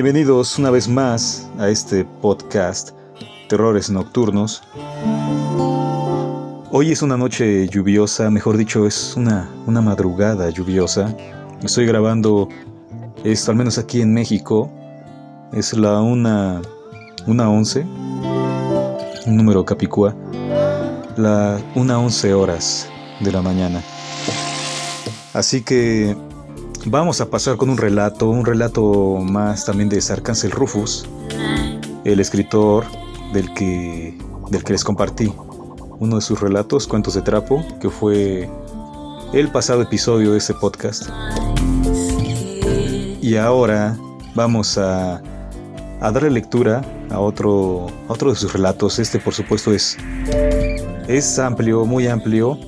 Bienvenidos una vez más a este podcast Terrores Nocturnos. Hoy es una noche lluviosa, mejor dicho, es una, una madrugada lluviosa. Estoy grabando esto, al menos aquí en México. Es la una, una once, un número capicúa, la una once horas de la mañana. Así que Vamos a pasar con un relato, un relato más también de Sarcáncel Rufus, el escritor del que, del que les compartí uno de sus relatos, Cuentos de Trapo, que fue el pasado episodio de este podcast. Y ahora vamos a, a darle lectura a otro, a otro de sus relatos. Este, por supuesto, es, es amplio, muy amplio,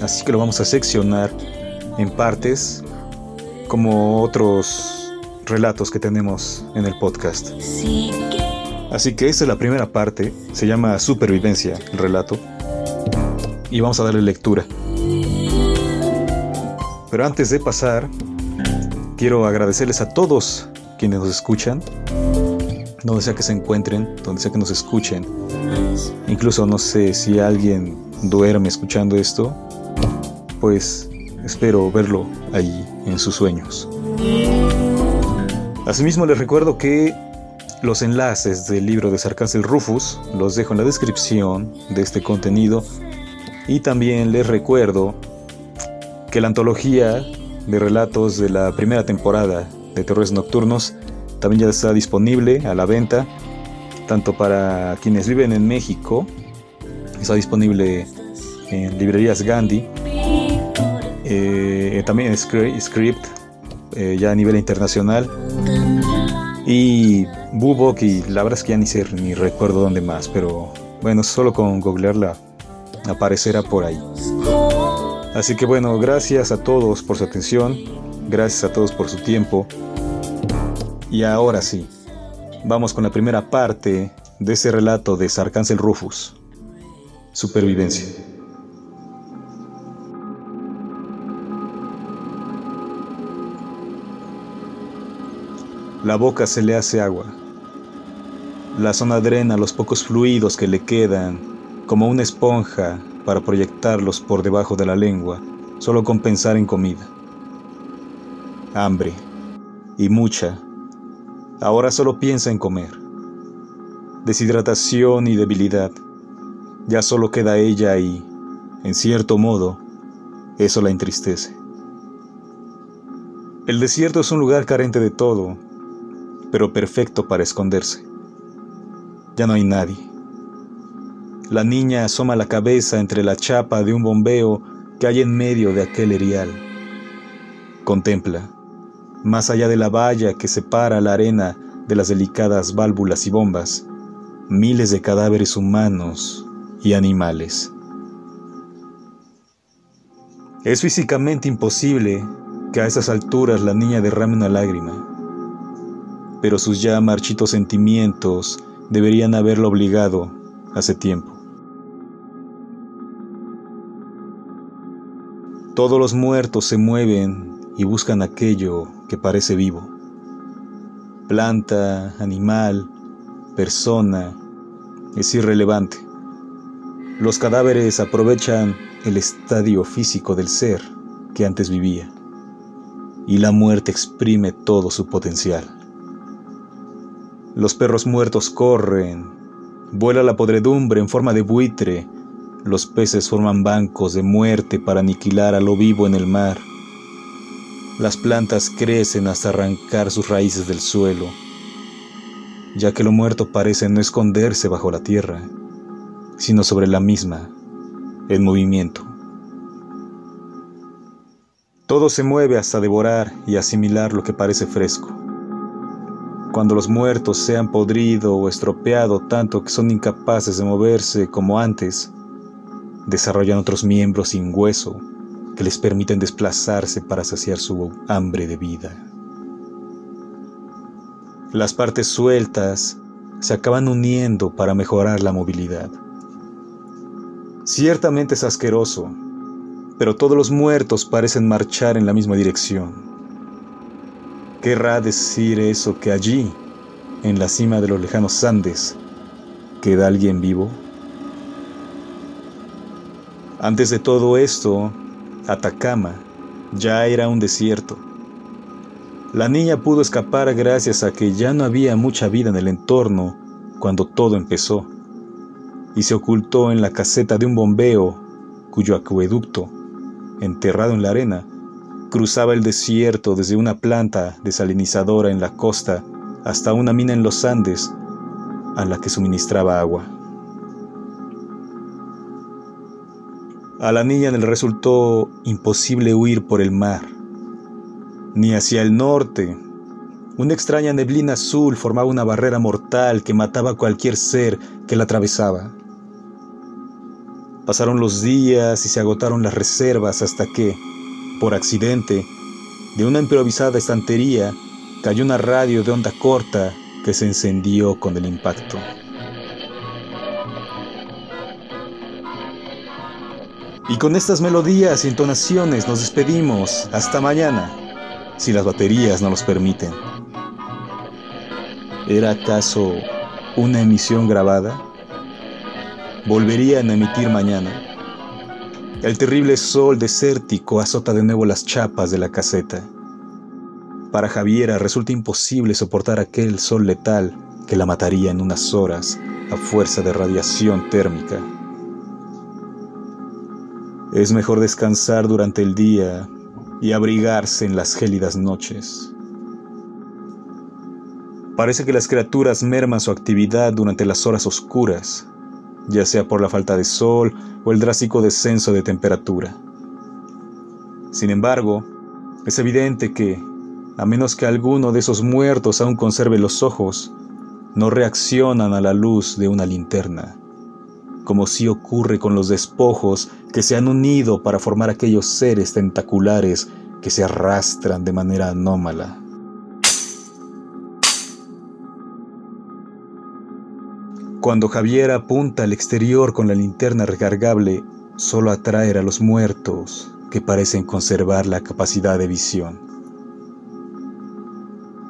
así que lo vamos a seccionar en partes como otros relatos que tenemos en el podcast. Así que esta es la primera parte, se llama Supervivencia, el relato, y vamos a darle lectura. Pero antes de pasar, quiero agradecerles a todos quienes nos escuchan, donde sea que se encuentren, donde sea que nos escuchen. Incluso no sé si alguien duerme escuchando esto, pues espero verlo ahí en sus sueños. Asimismo les recuerdo que los enlaces del libro de Sarcáncel Rufus los dejo en la descripción de este contenido y también les recuerdo que la antología de relatos de la primera temporada de Terrores Nocturnos también ya está disponible a la venta, tanto para quienes viven en México, está disponible en librerías Gandhi eh, también Script, eh, ya a nivel internacional. Y Bubok, y la verdad es que ya ni sé ni recuerdo dónde más, pero bueno, solo con googlearla aparecerá por ahí. Así que bueno, gracias a todos por su atención, gracias a todos por su tiempo. Y ahora sí, vamos con la primera parte de ese relato de Sarcáncel Rufus, Supervivencia. La boca se le hace agua. La zona drena los pocos fluidos que le quedan, como una esponja para proyectarlos por debajo de la lengua, solo con pensar en comida. Hambre, y mucha. Ahora solo piensa en comer. Deshidratación y debilidad. Ya solo queda ella y, en cierto modo, eso la entristece. El desierto es un lugar carente de todo, pero perfecto para esconderse. Ya no hay nadie. La niña asoma la cabeza entre la chapa de un bombeo que hay en medio de aquel erial. Contempla, más allá de la valla que separa la arena de las delicadas válvulas y bombas, miles de cadáveres humanos y animales. Es físicamente imposible que a esas alturas la niña derrame una lágrima pero sus ya marchitos sentimientos deberían haberlo obligado hace tiempo. Todos los muertos se mueven y buscan aquello que parece vivo. Planta, animal, persona, es irrelevante. Los cadáveres aprovechan el estadio físico del ser que antes vivía, y la muerte exprime todo su potencial. Los perros muertos corren, vuela la podredumbre en forma de buitre, los peces forman bancos de muerte para aniquilar a lo vivo en el mar. Las plantas crecen hasta arrancar sus raíces del suelo, ya que lo muerto parece no esconderse bajo la tierra, sino sobre la misma, en movimiento. Todo se mueve hasta devorar y asimilar lo que parece fresco cuando los muertos se han podrido o estropeado tanto que son incapaces de moverse como antes, desarrollan otros miembros sin hueso que les permiten desplazarse para saciar su hambre de vida. Las partes sueltas se acaban uniendo para mejorar la movilidad. Ciertamente es asqueroso, pero todos los muertos parecen marchar en la misma dirección. Querrá decir eso que allí, en la cima de los lejanos Andes, queda alguien vivo? Antes de todo esto, Atacama ya era un desierto. La niña pudo escapar gracias a que ya no había mucha vida en el entorno cuando todo empezó, y se ocultó en la caseta de un bombeo cuyo acueducto, enterrado en la arena, cruzaba el desierto desde una planta desalinizadora en la costa hasta una mina en los Andes a la que suministraba agua. A la niña le resultó imposible huir por el mar, ni hacia el norte. Una extraña neblina azul formaba una barrera mortal que mataba a cualquier ser que la atravesaba. Pasaron los días y se agotaron las reservas hasta que, por accidente, de una improvisada estantería cayó una radio de onda corta que se encendió con el impacto. Y con estas melodías y entonaciones nos despedimos. Hasta mañana, si las baterías no los permiten. ¿Era acaso una emisión grabada? ¿Volverían a emitir mañana? El terrible sol desértico azota de nuevo las chapas de la caseta. Para Javiera resulta imposible soportar aquel sol letal que la mataría en unas horas a fuerza de radiación térmica. Es mejor descansar durante el día y abrigarse en las gélidas noches. Parece que las criaturas merman su actividad durante las horas oscuras, ya sea por la falta de sol o el drástico descenso de temperatura. Sin embargo, es evidente que, a menos que alguno de esos muertos aún conserve los ojos, no reaccionan a la luz de una linterna, como si ocurre con los despojos que se han unido para formar aquellos seres tentaculares que se arrastran de manera anómala. Cuando Javier apunta al exterior con la linterna recargable, solo atrae a los muertos que parecen conservar la capacidad de visión.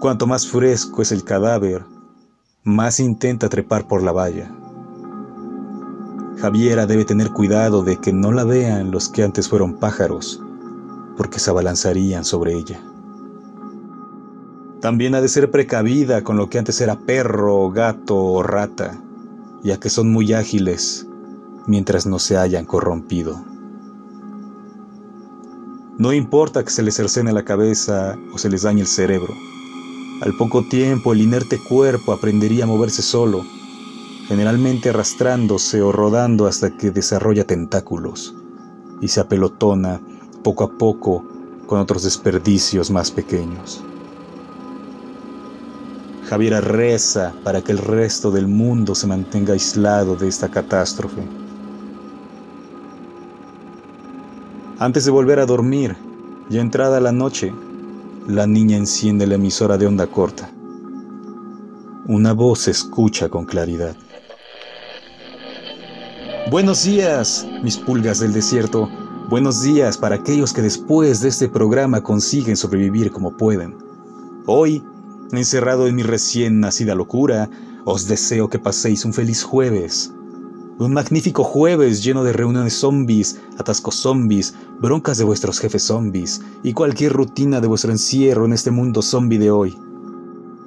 Cuanto más fresco es el cadáver, más intenta trepar por la valla. Javiera debe tener cuidado de que no la vean los que antes fueron pájaros, porque se abalanzarían sobre ella. También ha de ser precavida con lo que antes era perro, gato o rata ya que son muy ágiles mientras no se hayan corrompido. No importa que se les cercene la cabeza o se les dañe el cerebro. Al poco tiempo el inerte cuerpo aprendería a moverse solo, generalmente arrastrándose o rodando hasta que desarrolla tentáculos y se apelotona poco a poco con otros desperdicios más pequeños. Javiera reza para que el resto del mundo se mantenga aislado de esta catástrofe. Antes de volver a dormir, ya entrada la noche, la niña enciende la emisora de onda corta. Una voz se escucha con claridad. Buenos días, mis pulgas del desierto. Buenos días para aquellos que después de este programa consiguen sobrevivir como pueden. Hoy Encerrado en mi recién nacida locura, os deseo que paséis un feliz jueves. Un magnífico jueves lleno de reuniones zombies, atascos zombies, broncas de vuestros jefes zombies y cualquier rutina de vuestro encierro en este mundo zombie de hoy.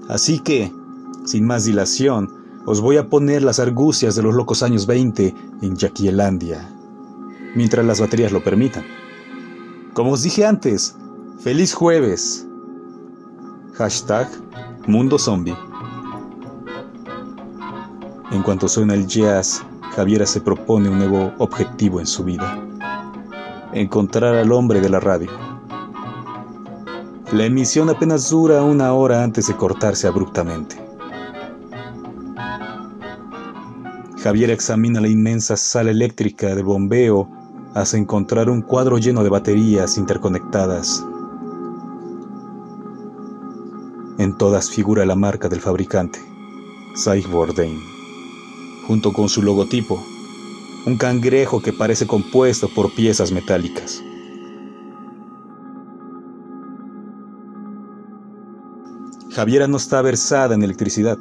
Así que, sin más dilación, os voy a poner las argucias de los locos años 20 en Yaquielandia, mientras las baterías lo permitan. Como os dije antes, feliz jueves. Hashtag Mundo Zombie. En cuanto suena el jazz, Javiera se propone un nuevo objetivo en su vida. Encontrar al hombre de la radio. La emisión apenas dura una hora antes de cortarse abruptamente. Javier examina la inmensa sala eléctrica de bombeo hasta encontrar un cuadro lleno de baterías interconectadas en todas figura la marca del fabricante, Bourdain, junto con su logotipo, un cangrejo que parece compuesto por piezas metálicas. Javiera no está versada en electricidad,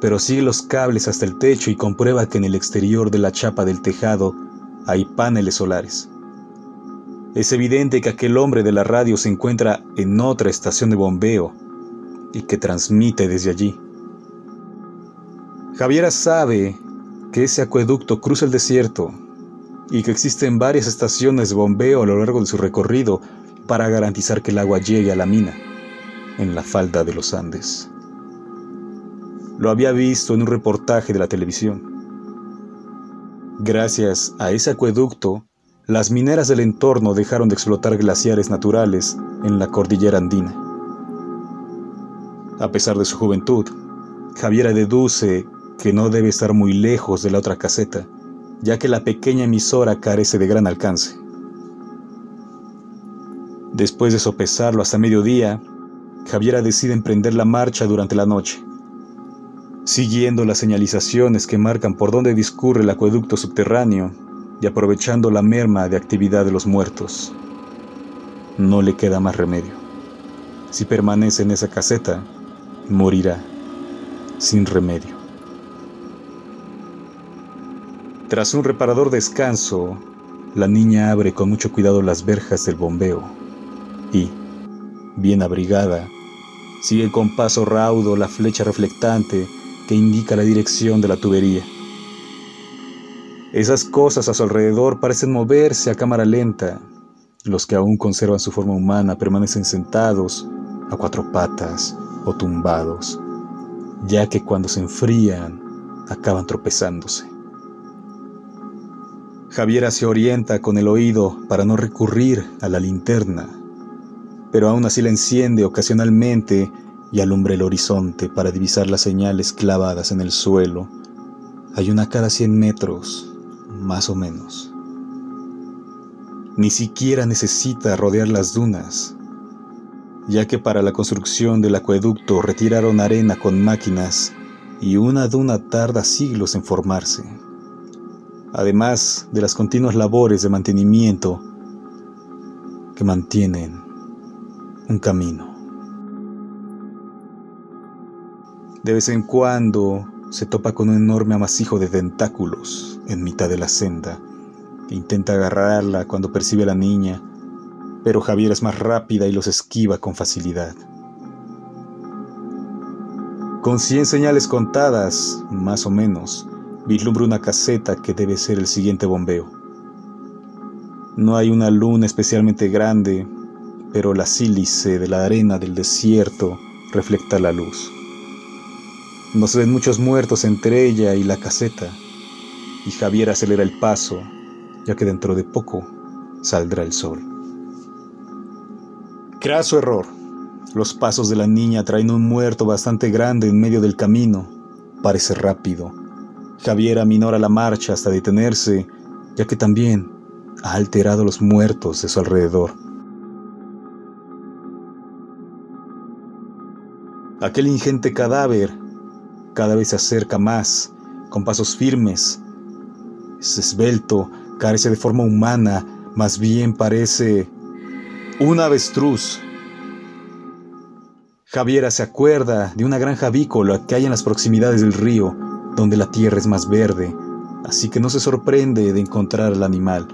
pero sigue los cables hasta el techo y comprueba que en el exterior de la chapa del tejado hay paneles solares. Es evidente que aquel hombre de la radio se encuentra en otra estación de bombeo y que transmite desde allí. Javiera sabe que ese acueducto cruza el desierto y que existen varias estaciones de bombeo a lo largo de su recorrido para garantizar que el agua llegue a la mina en la falda de los Andes. Lo había visto en un reportaje de la televisión. Gracias a ese acueducto, las mineras del entorno dejaron de explotar glaciares naturales en la cordillera andina. A pesar de su juventud, Javiera deduce que no debe estar muy lejos de la otra caseta, ya que la pequeña emisora carece de gran alcance. Después de sopesarlo hasta mediodía, Javiera decide emprender la marcha durante la noche, siguiendo las señalizaciones que marcan por dónde discurre el acueducto subterráneo y aprovechando la merma de actividad de los muertos. No le queda más remedio. Si permanece en esa caseta, morirá sin remedio. Tras un reparador descanso, la niña abre con mucho cuidado las verjas del bombeo y, bien abrigada, sigue con paso raudo la flecha reflectante que indica la dirección de la tubería. Esas cosas a su alrededor parecen moverse a cámara lenta. Los que aún conservan su forma humana permanecen sentados, a cuatro patas o tumbados, ya que cuando se enfrían acaban tropezándose. Javiera se orienta con el oído para no recurrir a la linterna, pero aún así la enciende ocasionalmente y alumbra el horizonte para divisar las señales clavadas en el suelo. Hay una cada 100 metros más o menos. Ni siquiera necesita rodear las dunas, ya que para la construcción del acueducto retiraron arena con máquinas y una duna tarda siglos en formarse, además de las continuas labores de mantenimiento que mantienen un camino. De vez en cuando se topa con un enorme amasijo de tentáculos en mitad de la senda. Intenta agarrarla cuando percibe a la niña, pero Javier es más rápida y los esquiva con facilidad. Con cien señales contadas, más o menos, vislumbra una caseta que debe ser el siguiente bombeo. No hay una luna especialmente grande, pero la sílice de la arena del desierto refleja la luz. No se ven muchos muertos entre ella y la caseta, y Javier acelera el paso, ya que dentro de poco saldrá el sol. Craso error. Los pasos de la niña traen un muerto bastante grande en medio del camino. Parece rápido. Javier aminora la marcha hasta detenerse, ya que también ha alterado los muertos de su alrededor. Aquel ingente cadáver cada vez se acerca más, con pasos firmes. Es esbelto, carece de forma humana, más bien parece un avestruz. Javiera se acuerda de una granja avícola que hay en las proximidades del río, donde la tierra es más verde, así que no se sorprende de encontrar al animal.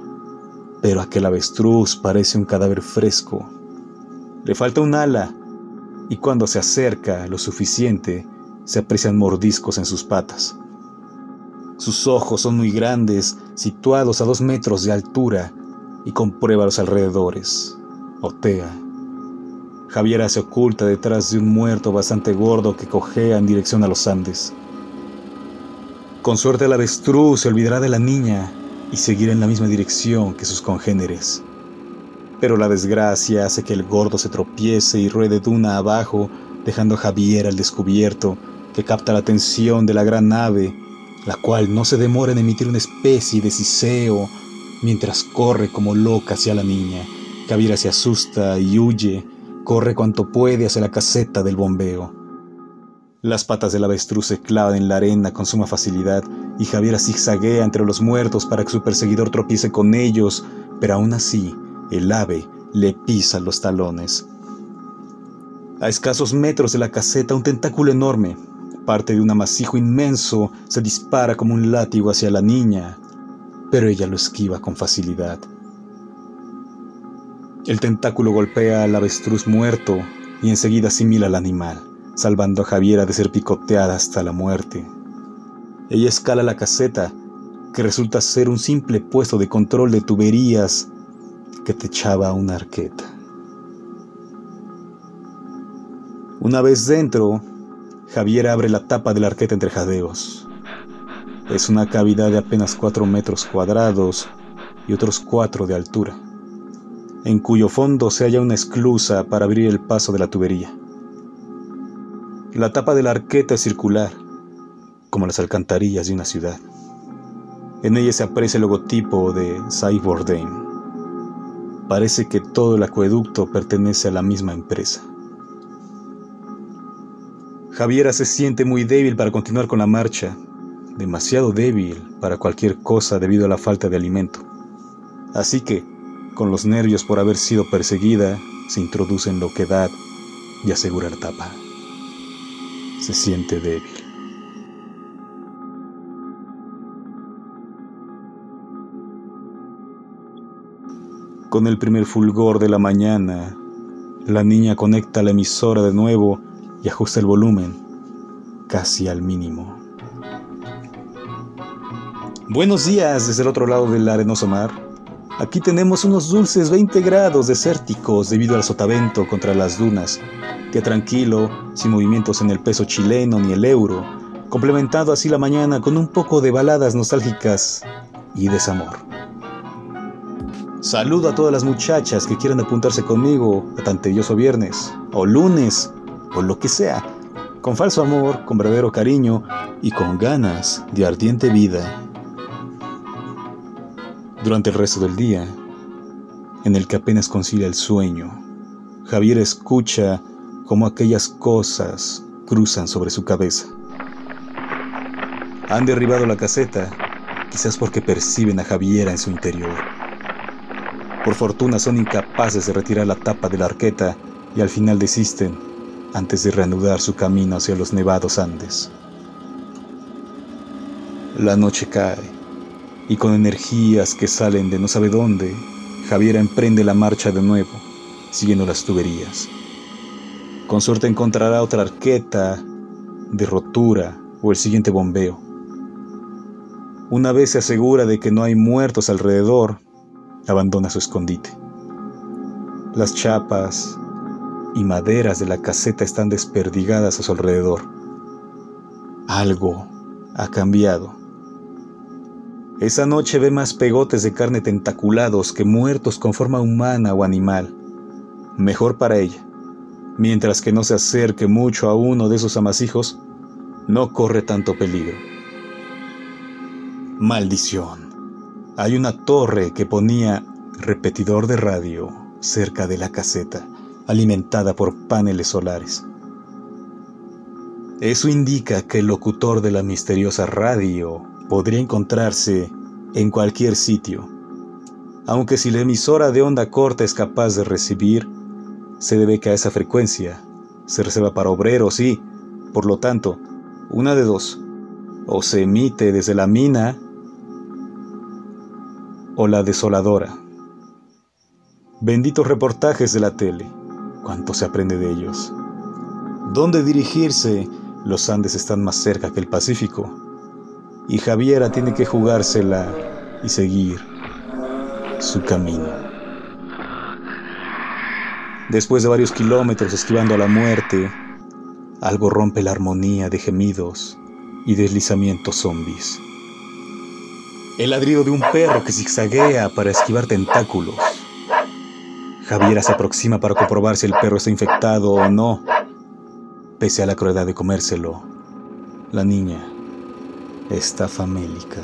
Pero aquel avestruz parece un cadáver fresco. Le falta un ala, y cuando se acerca lo suficiente, se aprecian mordiscos en sus patas. Sus ojos son muy grandes, situados a dos metros de altura, y comprueba los alrededores. Otea. Javiera se oculta detrás de un muerto bastante gordo que cojea en dirección a los Andes. Con suerte el avestruz se olvidará de la niña y seguirá en la misma dirección que sus congéneres. Pero la desgracia hace que el gordo se tropiece y ruede duna abajo, dejando a Javier al descubierto que capta la atención de la gran nave, la cual no se demora en emitir una especie de siseo mientras corre como loca hacia la niña. Javiera se asusta y huye, corre cuanto puede hacia la caseta del bombeo. Las patas del avestruz se clavan en la arena con suma facilidad y Javiera zigzaguea entre los muertos para que su perseguidor tropiece con ellos, pero aún así el ave le pisa los talones. A escasos metros de la caseta, un tentáculo enorme, parte de un amasijo inmenso, se dispara como un látigo hacia la niña, pero ella lo esquiva con facilidad. El tentáculo golpea al avestruz muerto y enseguida asimila al animal, salvando a Javiera de ser picoteada hasta la muerte. Ella escala la caseta, que resulta ser un simple puesto de control de tuberías que techaba una arqueta. Una vez dentro, Javier abre la tapa de la arqueta entre jadeos. Es una cavidad de apenas 4 metros cuadrados y otros 4 de altura, en cuyo fondo se halla una esclusa para abrir el paso de la tubería. La tapa de la arqueta es circular, como las alcantarillas de una ciudad. En ella se aprecia el logotipo de Cyborg Parece que todo el acueducto pertenece a la misma empresa. Javiera se siente muy débil para continuar con la marcha, demasiado débil para cualquier cosa debido a la falta de alimento. Así que, con los nervios por haber sido perseguida, se introduce en loquedad y asegura la tapa. Se siente débil. Con el primer fulgor de la mañana, la niña conecta la emisora de nuevo y ajusta el volumen casi al mínimo. Buenos días desde el otro lado del arenoso mar. Aquí tenemos unos dulces 20 grados desérticos debido al sotavento contra las dunas. Día tranquilo, sin movimientos en el peso chileno ni el euro, complementado así la mañana con un poco de baladas nostálgicas y desamor. Saludo a todas las muchachas que quieran apuntarse conmigo a tan tedioso viernes o lunes o lo que sea, con falso amor, con verdadero cariño y con ganas de ardiente vida. Durante el resto del día, en el que apenas concilia el sueño, Javier escucha cómo aquellas cosas cruzan sobre su cabeza. Han derribado la caseta, quizás porque perciben a Javiera en su interior. Por fortuna son incapaces de retirar la tapa de la arqueta y al final desisten antes de reanudar su camino hacia los nevados Andes. La noche cae y con energías que salen de no sabe dónde, Javiera emprende la marcha de nuevo, siguiendo las tuberías. Con suerte encontrará otra arqueta de rotura o el siguiente bombeo. Una vez se asegura de que no hay muertos alrededor, abandona su escondite. Las chapas, y maderas de la caseta están desperdigadas a su alrededor. Algo ha cambiado. Esa noche ve más pegotes de carne tentaculados que muertos con forma humana o animal. Mejor para ella. Mientras que no se acerque mucho a uno de esos amasijos, no corre tanto peligro. Maldición. Hay una torre que ponía repetidor de radio cerca de la caseta alimentada por paneles solares. Eso indica que el locutor de la misteriosa radio podría encontrarse en cualquier sitio, aunque si la emisora de onda corta es capaz de recibir, se debe que a esa frecuencia se reserva para obreros y, por lo tanto, una de dos, o se emite desde la mina o la desoladora. Benditos reportajes de la tele cuánto se aprende de ellos. ¿Dónde dirigirse? Los Andes están más cerca que el Pacífico. Y Javiera tiene que jugársela y seguir su camino. Después de varios kilómetros esquivando a la muerte, algo rompe la armonía de gemidos y deslizamientos zombies. El ladrido de un perro que zigzaguea para esquivar tentáculos Javiera se aproxima para comprobar si el perro está infectado o no. Pese a la crueldad de comérselo, la niña está famélica.